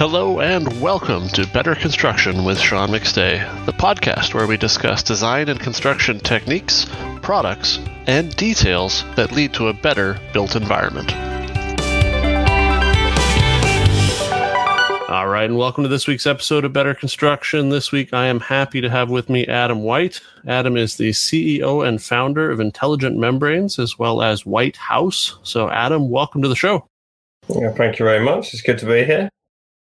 Hello and welcome to Better Construction with Sean McStay, the podcast where we discuss design and construction techniques, products, and details that lead to a better built environment. All right, and welcome to this week's episode of Better Construction. This week I am happy to have with me Adam White. Adam is the CEO and founder of Intelligent Membranes as well as White House. So, Adam, welcome to the show. Yeah, thank you very much. It's good to be here.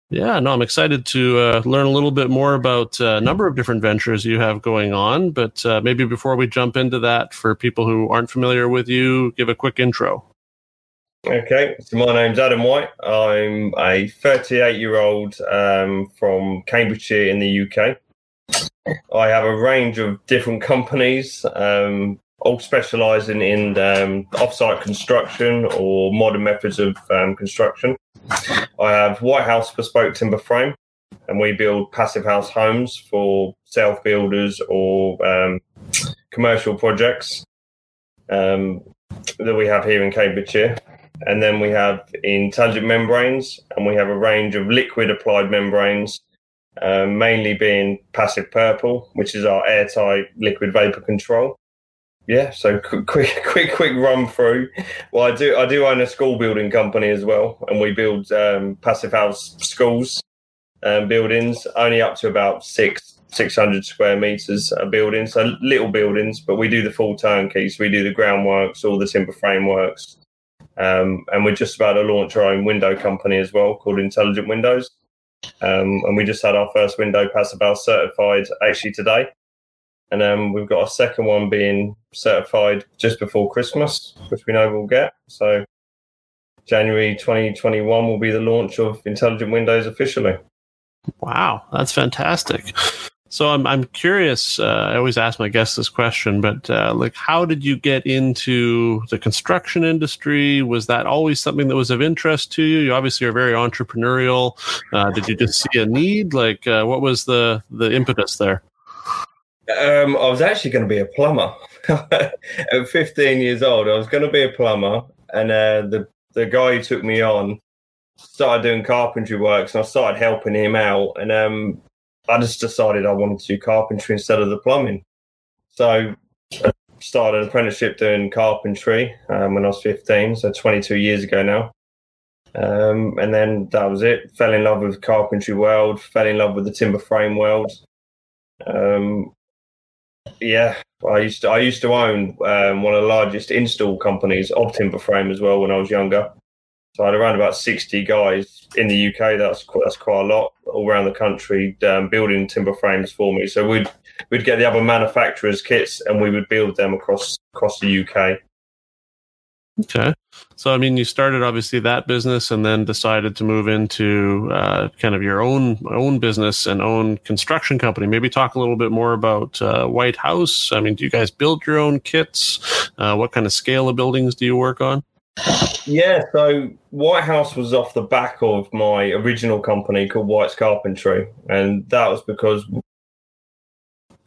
Yeah, no, I'm excited to uh, learn a little bit more about uh, a number of different ventures you have going on. But uh, maybe before we jump into that, for people who aren't familiar with you, give a quick intro. Okay, so my name's Adam White. I'm a 38 year old um, from Cambridgeshire in the UK. I have a range of different companies, um, all specialising in um, off-site construction or modern methods of um, construction. I have White House Bespoke Timber Frame, and we build passive house homes for self builders or um, commercial projects um, that we have here in Cambridgeshire. And then we have intelligent membranes, and we have a range of liquid applied membranes, um, mainly being passive purple, which is our airtight liquid vapor control yeah, so quick, quick, quick, quick run through. Well, I do, I do own a school building company as well, and we build um, passive house schools um, buildings, only up to about six, six hundred square meters a building, so little buildings. But we do the full turnkey, so we do the groundworks, all the timber frameworks, um, and we're just about to launch our own window company as well, called Intelligent Windows. Um, and we just had our first window passive house certified actually today and then we've got a second one being certified just before Christmas, which we know we'll get. So January 2021 will be the launch of Intelligent Windows officially. Wow, that's fantastic. So I'm I'm curious. Uh, I always ask my guests this question, but uh, like, how did you get into the construction industry? Was that always something that was of interest to you? You obviously are very entrepreneurial. Uh, did you just see a need? Like, uh, what was the the impetus there? Um, I was actually going to be a plumber at 15 years old. I was going to be a plumber, and uh, the the guy who took me on started doing carpentry works, and I started helping him out. And um, I just decided I wanted to do carpentry instead of the plumbing. So I started an apprenticeship doing carpentry um, when I was 15, so 22 years ago now. Um, and then that was it. Fell in love with carpentry world. Fell in love with the timber frame world. Um, yeah, I used to I used to own um, one of the largest install companies of timber frame as well when I was younger. So I had around about sixty guys in the UK. That's quite, that's quite a lot all around the country um, building timber frames for me. So we'd we'd get the other manufacturers' kits and we would build them across across the UK. Okay. So, I mean, you started obviously that business and then decided to move into uh, kind of your own own business and own construction company. Maybe talk a little bit more about uh, White House. I mean, do you guys build your own kits? Uh, what kind of scale of buildings do you work on? Yeah, so White House was off the back of my original company called White's Carpentry, and that was because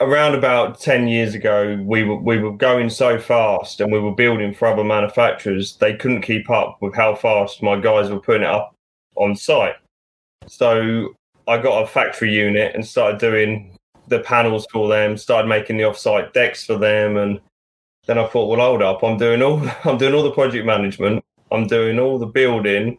around about 10 years ago we were we were going so fast and we were building for other manufacturers they couldn't keep up with how fast my guys were putting it up on site. So i got a factory unit and started doing the panels for them started making the off-site decks for them and then i thought well hold up i'm doing all i'm doing all the project management i'm doing all the building.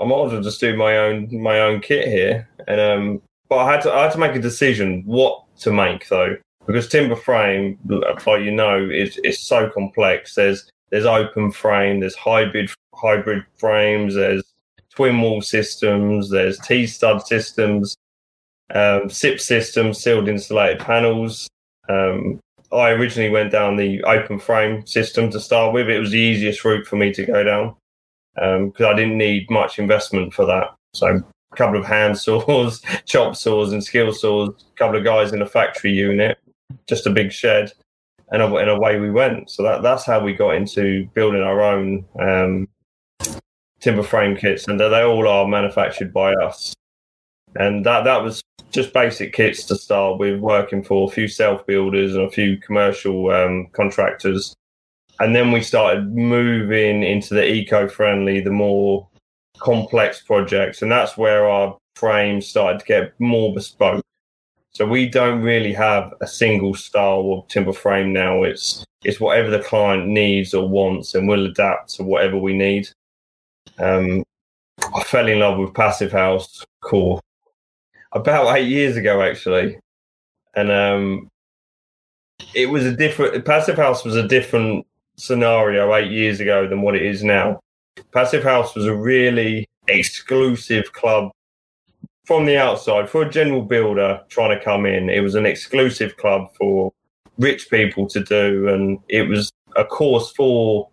I might as well just do my own my own kit here. And um but i had to i had to make a decision what to make though, because timber frame, like you know, is is so complex. There's there's open frame, there's hybrid hybrid frames, there's twin wall systems, there's T stud systems, um, SIP systems, sealed insulated panels. Um, I originally went down the open frame system to start with. It was the easiest route for me to go down because um, I didn't need much investment for that. So a couple of hand saws, chop saws, and skill saws. A couple of guys in a factory unit, just a big shed, and, away we went. So that that's how we got into building our own um, timber frame kits, and they all are manufactured by us. And that that was just basic kits to start with, working for a few self builders and a few commercial um, contractors. And then we started moving into the eco friendly, the more complex projects, and that's where our frames started to get more bespoke. So we don't really have a single style of timber frame now. It's it's whatever the client needs or wants, and we'll adapt to whatever we need. Um, I fell in love with Passive House Core about eight years ago, actually, and um, it was a different. Passive House was a different scenario eight years ago than what it is now. Passive House was a really exclusive club from the outside for a general builder trying to come in. It was an exclusive club for rich people to do, and it was a course for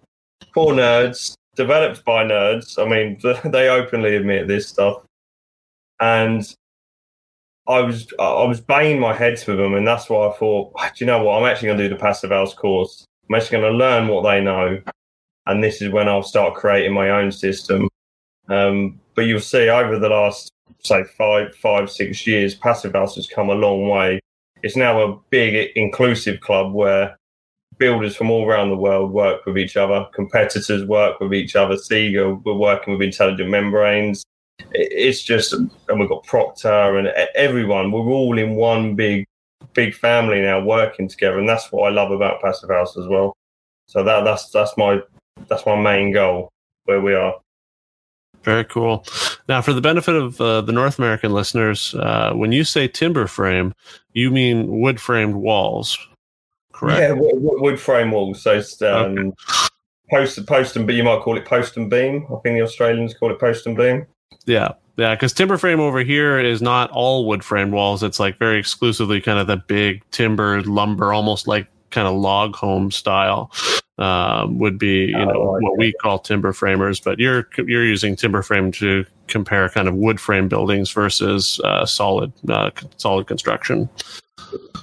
for nerds, developed by nerds. I mean, they openly admit this stuff, and I was I was banging my heads with them, and that's why I thought, ah, do you know what? I'm actually going to do the passive house course. I'm actually going to learn what they know, and this is when I'll start creating my own system. Um, but you'll see over the last say five, five, six years, Passive House has come a long way. It's now a big inclusive club where builders from all around the world work with each other, competitors work with each other. SIGA, we're working with Intelligent Membranes. It's just, and we've got Proctor and everyone. We're all in one big, big family now, working together, and that's what I love about Passive House as well. So that that's that's my that's my main goal where we are. Very cool. Now, for the benefit of uh, the North American listeners, uh, when you say timber frame, you mean wood framed walls, correct? Yeah, wood, wood frame walls. So um, okay. post, post and beam. you might call it post and beam. I think the Australians call it post and beam. Yeah, yeah, because timber frame over here is not all wood framed walls. It's like very exclusively kind of the big timber lumber, almost like kind of log home style um, would be you know oh, what we call timber framers, but you're you're using timber frame to compare kind of wood frame buildings versus uh, solid uh, solid construction.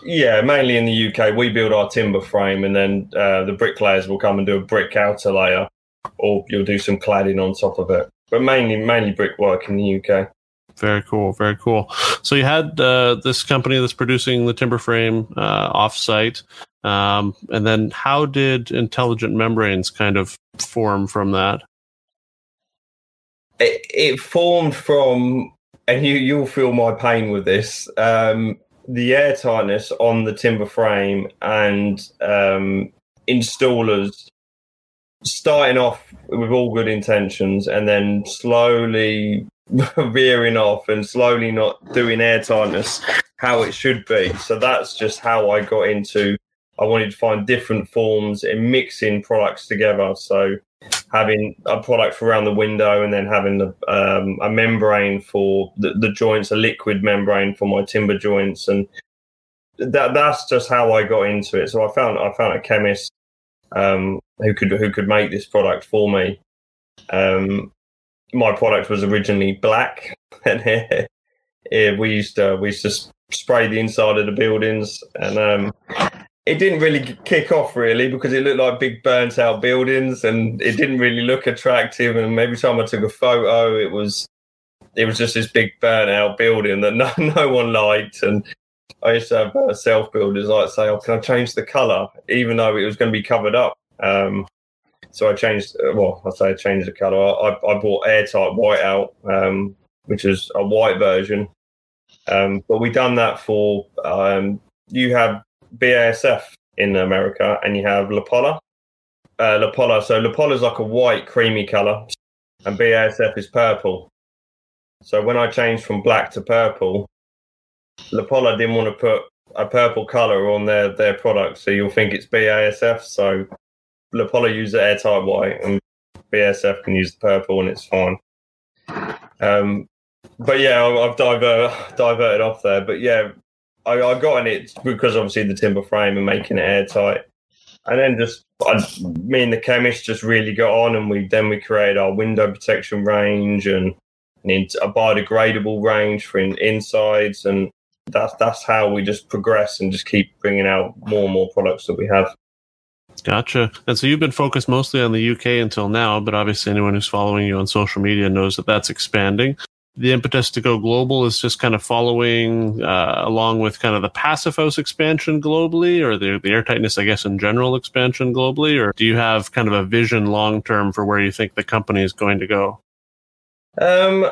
Yeah, mainly in the UK, we build our timber frame, and then uh, the bricklayers will come and do a brick outer layer, or you'll do some cladding on top of it. But mainly mainly brickwork in the UK. Very cool, very cool. So you had uh, this company that's producing the timber frame uh, offsite. Um, and then how did intelligent membranes kind of form from that? It, it formed from, and you, you'll feel my pain with this, um, the air tightness on the timber frame and um, installers starting off with all good intentions and then slowly veering off and slowly not doing air tightness how it should be. So that's just how I got into I wanted to find different forms in mixing products together. So having a product for around the window and then having the, um, a membrane for the, the, joints, a liquid membrane for my timber joints, and that that's just how I got into it. So I found I found a chemist um, who could who could make this product for me. Um, my product was originally black, and we used to we used to spray the inside of the buildings, and um, it didn't really kick off really because it looked like big burnt out buildings and it didn't really look attractive. And every time I took a photo, it was it was just this big burnt out building that no no one liked. And I used to have uh, self builders like say, "Oh, can I change the color?" Even though it was going to be covered up. Um, so I changed. Uh, well, I say I changed the color. I, I bought airtight white out, um, which is a white version. Um, but we done that for um, you have BASF in America, and you have La Polla. Uh. So La Polla is like a white, creamy color, and BASF is purple. So when I changed from black to purple, La Polla didn't want to put a purple color on their their product, so you'll think it's BASF. So La Polla use the airtight white, and BASF can use the purple, and it's fine. Um, but yeah, I've divert, diverted off there. But yeah, I, I got in it because obviously the timber frame and making it airtight. And then just I, me and the chemist just really got on, and we then we created our window protection range and, and a biodegradable range for in, insides, and that's that's how we just progress and just keep bringing out more and more products that we have. Gotcha. And so you've been focused mostly on the UK until now, but obviously anyone who's following you on social media knows that that's expanding the impetus to go global is just kind of following uh, along with kind of the house expansion globally or the, the airtightness, I guess, in general expansion globally? Or do you have kind of a vision long term for where you think the company is going to go? Um,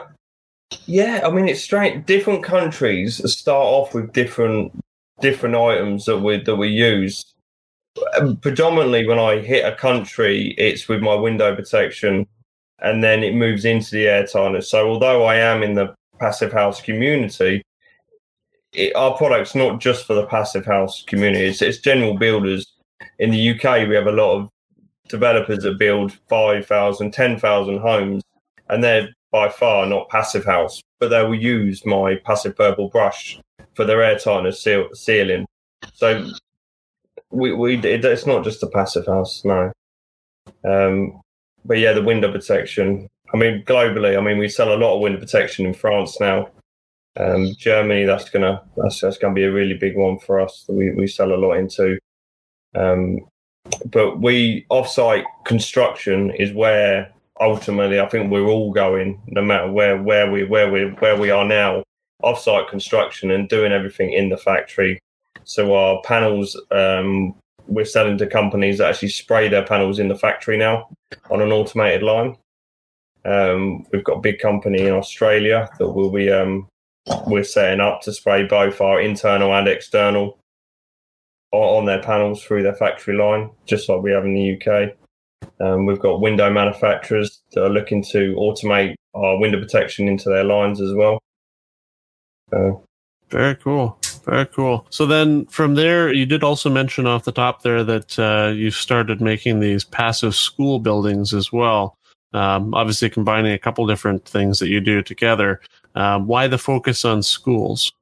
yeah, I mean it's strange. Different countries start off with different different items that we that we use. Um, predominantly, when I hit a country, it's with my window protection, and then it moves into the air tightness. So, although I am in the passive house community, it, our product's not just for the passive house community. It's, it's general builders. In the UK, we have a lot of developers that build 5,000, 10,000 homes, and they're by far not passive house, but they will use my passive purple brush for their air tightness seal, sealing. So we, we it, it's not just a passive house, no. Um, but yeah, the window protection. I mean, globally, I mean, we sell a lot of window protection in France now. Um, Germany, that's gonna that's, that's gonna be a really big one for us. That we we sell a lot into. Um, but we offsite construction is where ultimately I think we're all going, no matter where where we where we where we are now, offsite construction and doing everything in the factory. So our panels, um, we're selling to companies that actually spray their panels in the factory now on an automated line. Um, we've got a big company in Australia that will be um, we're setting up to spray both our internal and external on their panels through their factory line, just like we have in the UK. Um, we've got window manufacturers that are looking to automate our window protection into their lines as well. Uh, Very cool. Very cool. So then from there, you did also mention off the top there that uh, you started making these passive school buildings as well. Um, obviously, combining a couple different things that you do together. Um, why the focus on schools?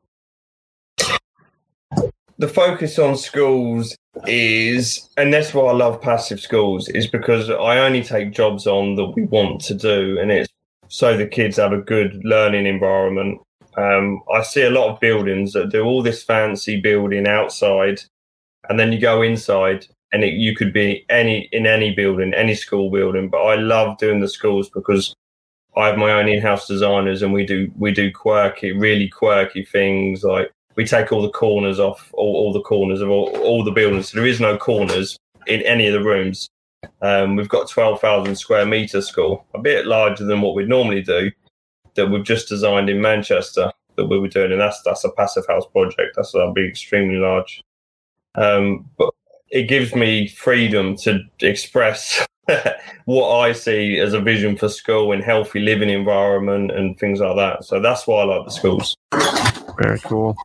the focus on schools is, and that's why I love passive schools, is because I only take jobs on that we want to do, and it's so the kids have a good learning environment. Um, I see a lot of buildings that do all this fancy building outside, and then you go inside, and it, you could be any in any building, any school building. But I love doing the schools because I have my own in-house designers, and we do we do quirky, really quirky things like we take all the corners off, all, all the corners of all, all the buildings. So there is no corners in any of the rooms. Um, we've got 12,000 square meter school, a bit larger than what we'd normally do, that we've just designed in Manchester that we were doing, and that's that's a passive house project. That's that'll be extremely large. Um, but it gives me freedom to express what I see as a vision for school and healthy living environment and things like that. So that's why I like the schools. Very cool.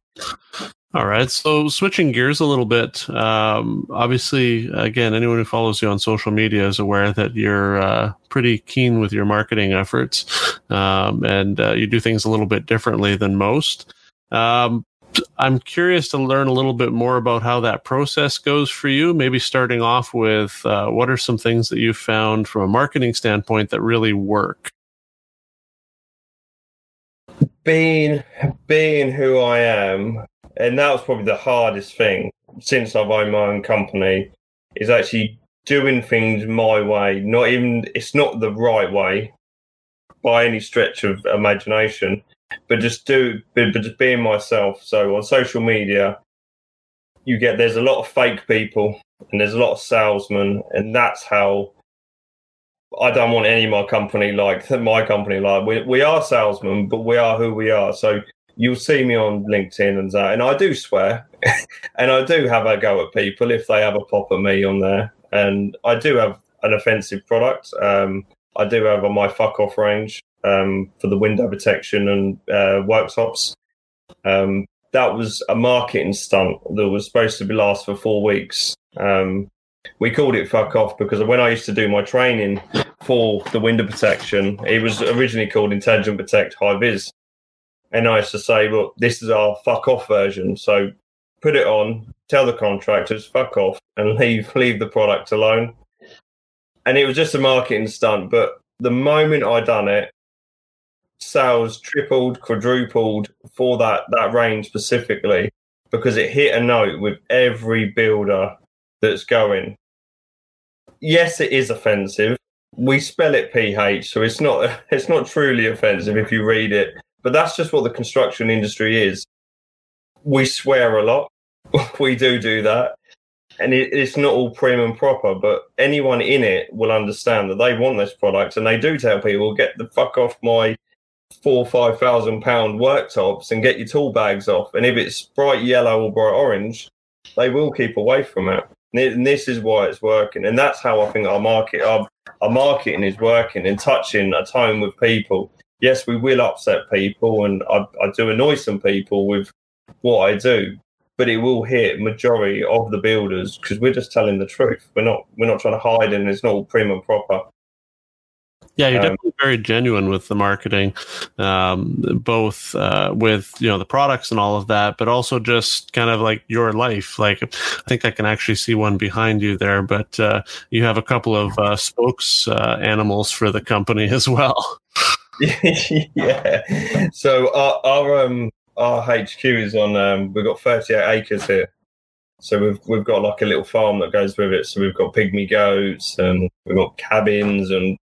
All right. So switching gears a little bit. Um, obviously, again, anyone who follows you on social media is aware that you're uh, pretty keen with your marketing efforts, um, and uh, you do things a little bit differently than most. Um, I'm curious to learn a little bit more about how that process goes for you. Maybe starting off with uh, what are some things that you've found from a marketing standpoint that really work? being being who I am, and that was probably the hardest thing since I've owned my own company, is actually doing things my way. Not even it's not the right way by any stretch of imagination, but just do but just being myself. So on social media, you get there's a lot of fake people and there's a lot of salesmen, and that's how I don't want any of my company like my company like we we are salesmen, but we are who we are. So you'll see me on LinkedIn and that, and I do swear, and I do have a go at people if they have a pop at me on there, and I do have an offensive product. Um, I do have on my fuck off range um, for the window protection and uh, worktops. Um, that was a marketing stunt that was supposed to be last for four weeks. Um, we called it fuck off because when I used to do my training for the window protection, it was originally called Intelligent Protect High Vis. And I used to say, look, this is our fuck off version. So put it on, tell the contractors, fuck off, and leave leave the product alone. And it was just a marketing stunt. But the moment I done it, sales tripled, quadrupled for that that range specifically because it hit a note with every builder that's going. Yes, it is offensive. We spell it PH, so it's not it's not truly offensive if you read it. But that's just what the construction industry is. We swear a lot. we do do that. and it, it's not all prim and proper, but anyone in it will understand that they want this product, and they do tell people, "Get the fuck off my four five thousand pound worktops and get your tool bags off." And if it's bright yellow or bright orange, they will keep away from it. And this is why it's working, and that's how I think our market, our, our marketing is working and touching a tone with people. Yes, we will upset people, and I, I do annoy some people with what I do, but it will hit majority of the builders because we're just telling the truth. We're not we're not trying to hide and it's not all prim and proper. Yeah, you're um, definitely very genuine with the marketing, um, both uh, with you know the products and all of that, but also just kind of like your life. Like I think I can actually see one behind you there, but uh, you have a couple of uh, spokes uh, animals for the company as well. yeah. So our, our um our HQ is on. Um, we've got 38 acres here, so we've we've got like a little farm that goes with it. So we've got pygmy goats and we've got cabins, and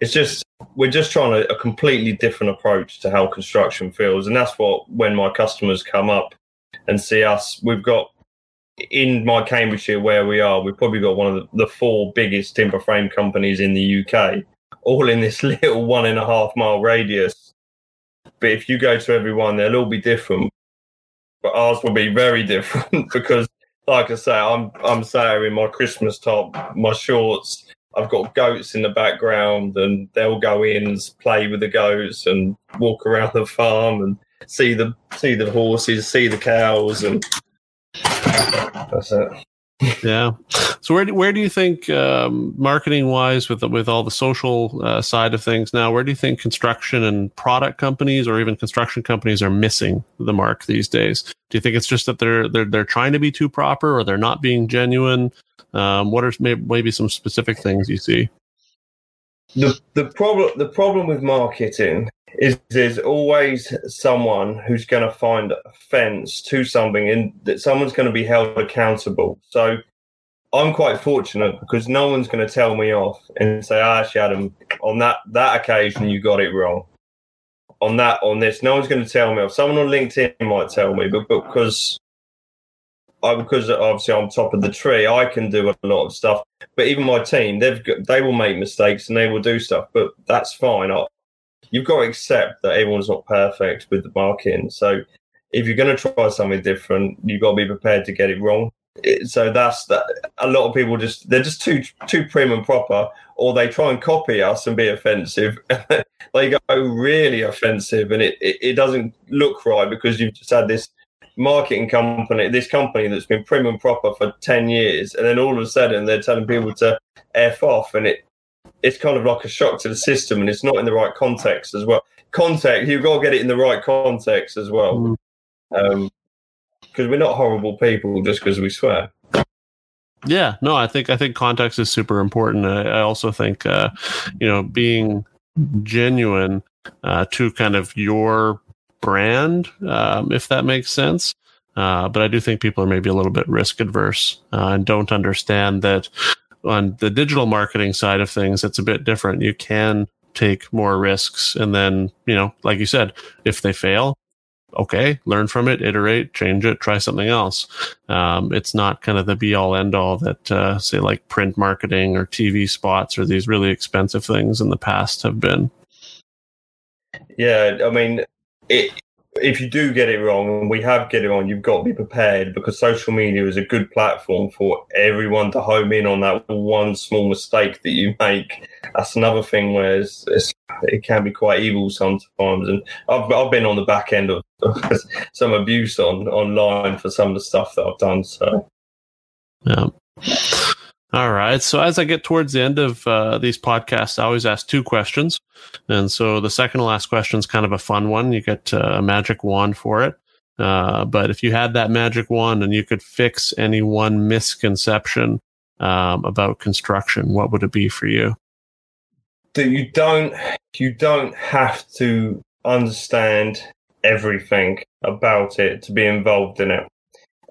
it's just we're just trying a, a completely different approach to how construction feels, and that's what when my customers come up and see us, we've got in my Cambridgeshire where we are, we've probably got one of the, the four biggest timber frame companies in the UK, all in this little one and a half mile radius but if you go to everyone, they'll all be different. But ours will be very different because, like I say, I'm I'm sat in my Christmas top, my shorts. I've got goats in the background, and they'll go in and play with the goats and walk around the farm and see the see the horses, see the cows, and that's it yeah. So where do, where do you think um, marketing wise with with all the social uh, side of things now? Where do you think construction and product companies or even construction companies are missing the mark these days? Do you think it's just that they're they're they're trying to be too proper or they're not being genuine? Um, what are maybe, maybe some specific things you see? The the problem the problem with marketing is there's always someone who's going to find offence to something and that someone's going to be held accountable. So I'm quite fortunate because no one's going to tell me off and say, ah, Adam, on that, that occasion, you got it wrong. On that, on this, no one's going to tell me off. Someone on LinkedIn might tell me, but, but because I, because obviously I'm top of the tree, I can do a lot of stuff. But even my team, they've got, they will make mistakes and they will do stuff, but that's fine. I, you've got to accept that everyone's not perfect with the marketing. So if you're going to try something different, you've got to be prepared to get it wrong. So that's that. A lot of people just they're just too too prim and proper, or they try and copy us and be offensive. they go really offensive, and it, it, it doesn't look right because you've just had this marketing company, this company that's been prim and proper for 10 years, and then all of a sudden they're telling people to F off, and it it's kind of like a shock to the system and it's not in the right context as well. Context, you've got to get it in the right context as well. Mm. Um, because we're not horrible people just because we swear. Yeah, no, I think I think context is super important. I, I also think uh, you know being genuine uh, to kind of your brand, um, if that makes sense. Uh, but I do think people are maybe a little bit risk adverse uh, and don't understand that on the digital marketing side of things, it's a bit different. You can take more risks. And then, you know, like you said, if they fail, okay, learn from it, iterate, change it, try something else. Um, it's not kind of the be all end all that, uh, say, like print marketing or TV spots or these really expensive things in the past have been. Yeah, I mean, it, if you do get it wrong, and we have get it wrong, you've got to be prepared because social media is a good platform for everyone to home in on that one small mistake that you make. That's another thing where it's, it's, it can be quite evil sometimes. And I've, I've been on the back end of some abuse on online for some of the stuff that I've done. So, yeah. All right. So as I get towards the end of uh, these podcasts, I always ask two questions. And so the second to last question is kind of a fun one. You get uh, a magic wand for it. Uh, but if you had that magic wand and you could fix any one misconception um, about construction, what would it be for you? That you don't you don't have to understand everything about it to be involved in it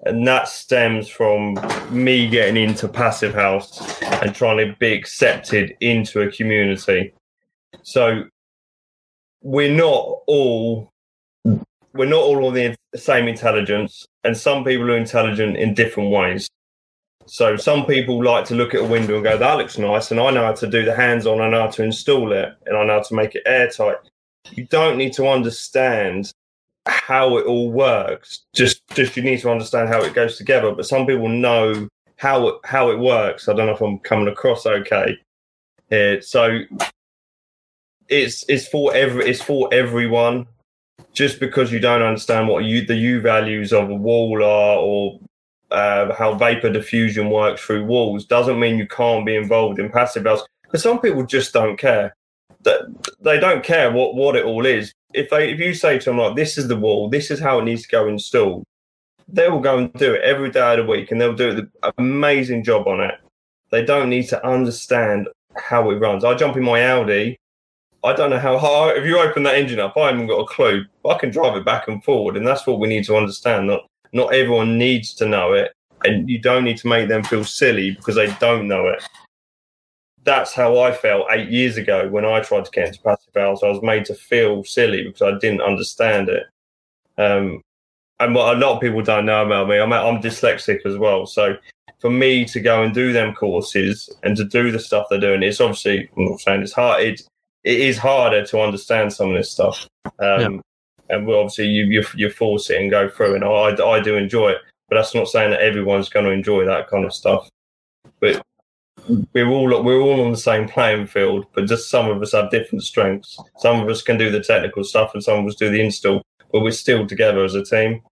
and that stems from me getting into passive house and trying to be accepted into a community so we're not all we're not all on the same intelligence and some people are intelligent in different ways So some people like to look at a window and go, "That looks nice," and I know how to do the hands-on, I know how to install it, and I know how to make it airtight. You don't need to understand how it all works. Just, just you need to understand how it goes together. But some people know how it, how it works. I don't know if I'm coming across okay here. So it's it's for every it's for everyone. Just because you don't understand what you the U values of a wall are or uh, how vapor diffusion works through walls doesn't mean you can't be involved in passive house. Because some people just don't care. They don't care what what it all is. If they if you say to them like this is the wall, this is how it needs to go installed, they will go and do it every day of the week, and they'll do an amazing job on it. They don't need to understand how it runs. I jump in my Audi. I don't know how hard. If you open that engine up, I haven't got a clue. I can drive it back and forward, and that's what we need to understand. Not not everyone needs to know it, and you don't need to make them feel silly because they don't know it. That's how I felt eight years ago when I tried to get into passive house. I was made to feel silly because I didn't understand it. Um, and what a lot of people don't know about me, I'm, I'm dyslexic as well. So for me to go and do them courses and to do the stuff they're doing, it's obviously I'm not saying it's hard. It it is harder to understand some of this stuff. Um, yeah. And obviously you, you you force it and go through, and I I do enjoy it, but that's not saying that everyone's going to enjoy that kind of stuff. But we're all we're all on the same playing field, but just some of us have different strengths. Some of us can do the technical stuff, and some of us do the install. But we're still together as a team.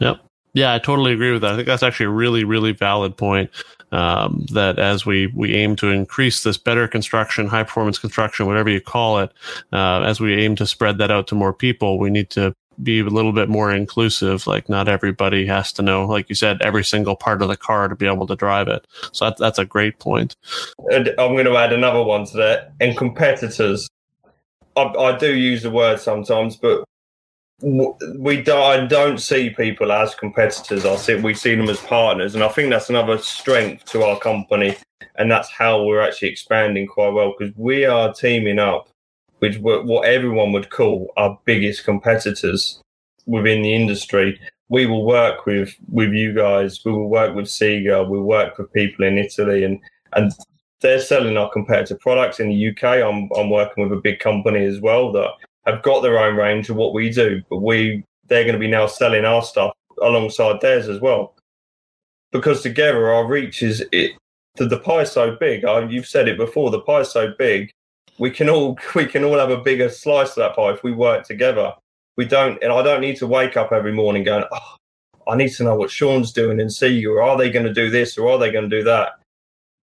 Yep. Yeah, I totally agree with that. I think that's actually a really, really valid point. Um, that as we we aim to increase this better construction, high performance construction, whatever you call it, uh, as we aim to spread that out to more people, we need to be a little bit more inclusive. Like not everybody has to know, like you said, every single part of the car to be able to drive it. So that, that's a great point. And I'm going to add another one to that. And competitors, I, I do use the word sometimes, but we don't, I don't see people as competitors. I see we see them as partners, and I think that's another strength to our company, and that's how we're actually expanding quite well because we are teaming up with what everyone would call our biggest competitors within the industry. We will work with with you guys. We will work with SIGA. We work with people in Italy, and and they're selling our competitor products in the UK. I'm I'm working with a big company as well that have got their own range of what we do, but we they're going to be now selling our stuff alongside theirs as well. Because together our reach is it the, the pie is so big. I, you've said it before. The pie is so big. We can all we can all have a bigger slice of that pie if we work together. We don't, and I don't need to wake up every morning going, "Oh, I need to know what Sean's doing and see, or are they going to do this, or are they going to do that?"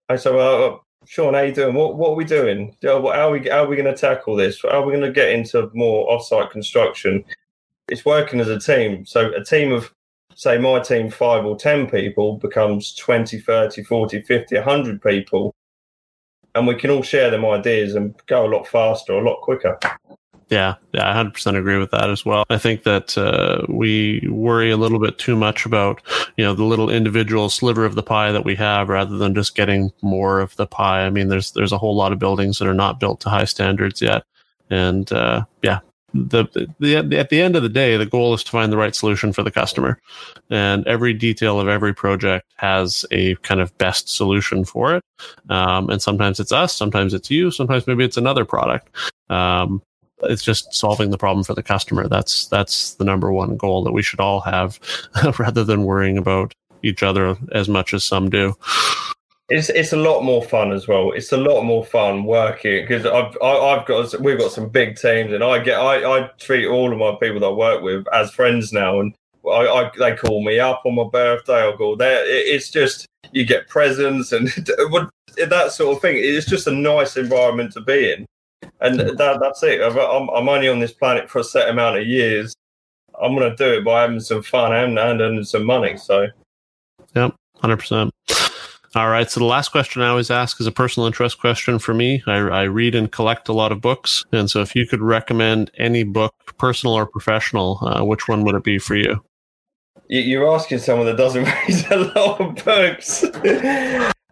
I said, "Well, Sean, how you doing? What what are we doing? Uh, how are we how are we going to tackle this? How are we going to get into more offsite construction? It's working as a team. So a team of say my team 5 or 10 people becomes 20, 30, 40, 50, 100 people and we can all share them ideas and go a lot faster, a lot quicker. Yeah, yeah, I hundred percent agree with that as well. I think that uh, we worry a little bit too much about you know the little individual sliver of the pie that we have, rather than just getting more of the pie. I mean, there's there's a whole lot of buildings that are not built to high standards yet, and uh, yeah, the, the, the, at the end of the day, the goal is to find the right solution for the customer, and every detail of every project has a kind of best solution for it. Um, and sometimes it's us, sometimes it's you, sometimes maybe it's another product. Um, it's just solving the problem for the customer. That's that's the number one goal that we should all have, rather than worrying about each other as much as some do. It's it's a lot more fun as well. It's a lot more fun working because I've I, i have got we've got some big teams and I get I, I treat all of my people that I work with as friends now and I, I they call me up on my birthday. I'll go there. It's just you get presents and that sort of thing. It's just a nice environment to be in and that, that's it. I'm, I'm only on this planet for a set amount of years. I'm going to do it by having some fun and, and earning some money. So, yep, hundred percent. All right. So the last question I always ask is a personal interest question for me. I, I, read and collect a lot of books, and so if you could recommend any book, personal or professional, uh, which one would it be for you? You're asking someone that doesn't read a lot of books.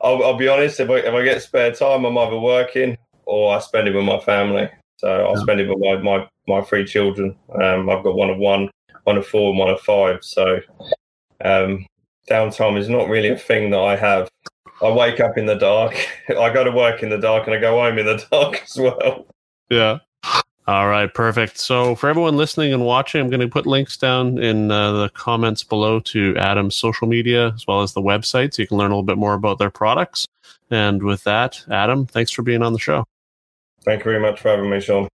I'll, I'll, be honest. If I, if I get spare time, I'm either working or I spend it with my family. So I'll yeah. spend it with my, my, my three children. Um, I've got one of one, one of four, and one of five. So um, downtime is not really a thing that I have. I wake up in the dark. I go to work in the dark, and I go home in the dark as well. Yeah. All right, perfect. So, for everyone listening and watching, I'm going to put links down in uh, the comments below to Adam's social media as well as the website so you can learn a little bit more about their products. And with that, Adam, thanks for being on the show. Thank you very much for having me, Sean.